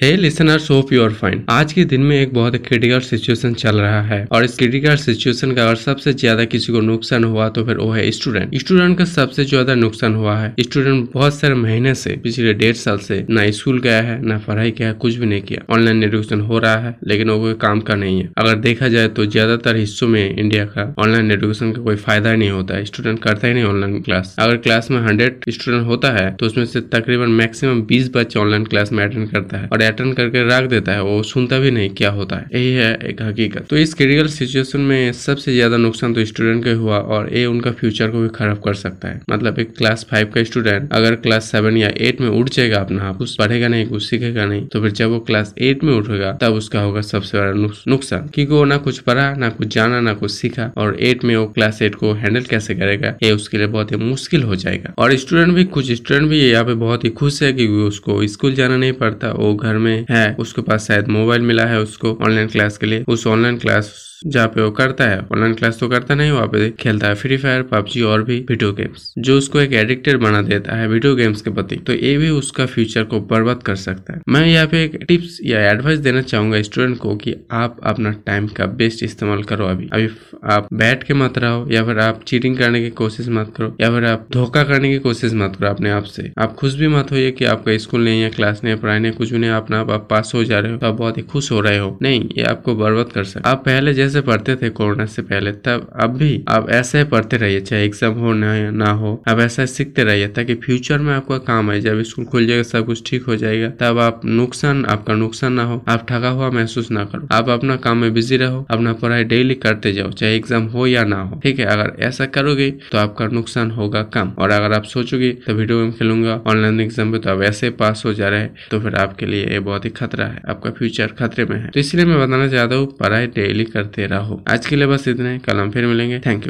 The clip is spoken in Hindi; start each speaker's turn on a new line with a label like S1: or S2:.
S1: हे लिसनर्स होप फाइन आज के दिन में एक बहुत क्रिटिकल सिचुएशन चल रहा है। और इस क्रिटिकल सिचुएशन का अगर सबसे ज़्यादा किसी को नुकसान हुआ तो फिर वो है स्टूडेंट स्टूडेंट का सबसे ज़्यादा नुकसान हुआ है। स्टूडेंट बहुत सारे महीने से, पिछले डेढ़ साल से, ना स्कूल गया है, ना पढ़ाई किया है कुछ भी नहीं किया। ऑनलाइन एडुकेशन हो रहा है, लेकिन वो कोई काम का नहीं है। अगर देखा जाए तो ज़्यादातर हिस्सों में इंडिया का ऑनलाइन एडुकेशन का कोई फ़ायदा नहीं होता है। स्टूडेंट करता ही नहीं ऑनलाइन क्लास अगर क्लास में हंड्रेड स्टूडेंट होता है तो उसमें से तकरीबन मैक्सिमम बीस बच्चे ऑनलाइन क्लास में अटेंड करता है। और अटेंड करके रख देता है, वो सुनता भी नहीं क्या होता है। यही है एक हकीकत। तो इस क्रिटिकल सिचुएशन में सबसे ज़्यादा नुकसान तो स्टूडेंट का हुआ और ये उनका फ्यूचर को भी खराब कर सकता है। मतलब एक क्लास फाइव का स्टूडेंट अगर क्लास सेवन या एट में उठ जाएगा अपना कुछ पढ़ेगा नहीं, कुछ सीखेगा नहीं तो फिर जब वो क्लास एट में उठेगा, तब उसका होगा सबसे बड़ा नुकसान। क्योंकि वो ना कुछ पढ़ा, ना कुछ जाना, ना कुछ सीखा और एट में वो क्लास एट को हैंडल कैसे करेगा, ये उसके लिए बहुत ही मुश्किल हो जाएगा। और स्टूडेंट भी कुछ स्टूडेंट भी यहाँ पे बहुत ही खुश है कि उसको स्कूल जाना नहीं पड़ता, वो घर में है। उसके पास शायद मोबाइल मिला है उसको ऑनलाइन क्लास के लिए। उस ऑनलाइन क्लास जहाँ पे वो करता है ऑनलाइन क्लास तो करता नहीं, वहाँ पे खेलता है फ्री फायर पबजी और भी वीडियो गेम्स जो उसको एक एडिक्टेड बना देता है वीडियो गेम्स के प्रति तो ये भी उसका फ्यूचर को बर्बाद कर सकता है। मैं यहाँ पे एक टिप्स या एडवाइस देना चाहूँगा स्टूडेंट को कि आप अपना टाइम का बेस्ट इस्तेमाल करो अभी। अभी आप बैठ के मत रहो, या फिर आप चीटिंग करने की कोशिश मत करो, या फिर आप धोखा करने की कोशिश मत करो अपने आप से। आप खुश भी मत होइए कि आपका स्कूल नहीं है क्लास नहीं है, पढ़ाई नहीं कुछ भी नहीं अपना आप पास हो जा रहे हो तो आप बहुत ही खुश हो रहे हो। नहीं, ये आपको बर्बाद कर सकते आप पहले जैसे पढ़ते थे कोरोना से पहले, तब अब भी आप ऐसे पढ़ते रहिए, चाहे एग्ज़ाम हो ना हो। आप ऐसा सीखते रहिए, ताकि फ्यूचर में आपका काम आए। जब स्कूल खुल जाएगा, सब कुछ ठीक हो जाएगा, तब आप नुकसान, आपका नुकसान ना हो। आप ठगा हुआ महसूस ना करो। आप अपना काम में बिज़ी रहो, अपना पढ़ाई डेली करते जाओ, चाहे एग्ज़ाम हो या ना हो। ठीक है, अगर ऐसा करोगे तो आपका नुकसान होगा कम। और अगर आप सोचोगे तो वीडियो गेम खेलूँगा ऑनलाइन एग्ज़ाम में तो आप ऐसे पास हो जा रहे हैं। तो फिर आपके लिए ये बहुत ही खतरा है, आपका फ्यूचर खतरे में है। तो इसलिए मैं बताना चाहता हूँ, पढ़ाई डेली करते रहो। आज के लिए बस इतना ही, कल हम फिर मिलेंगे। Thank you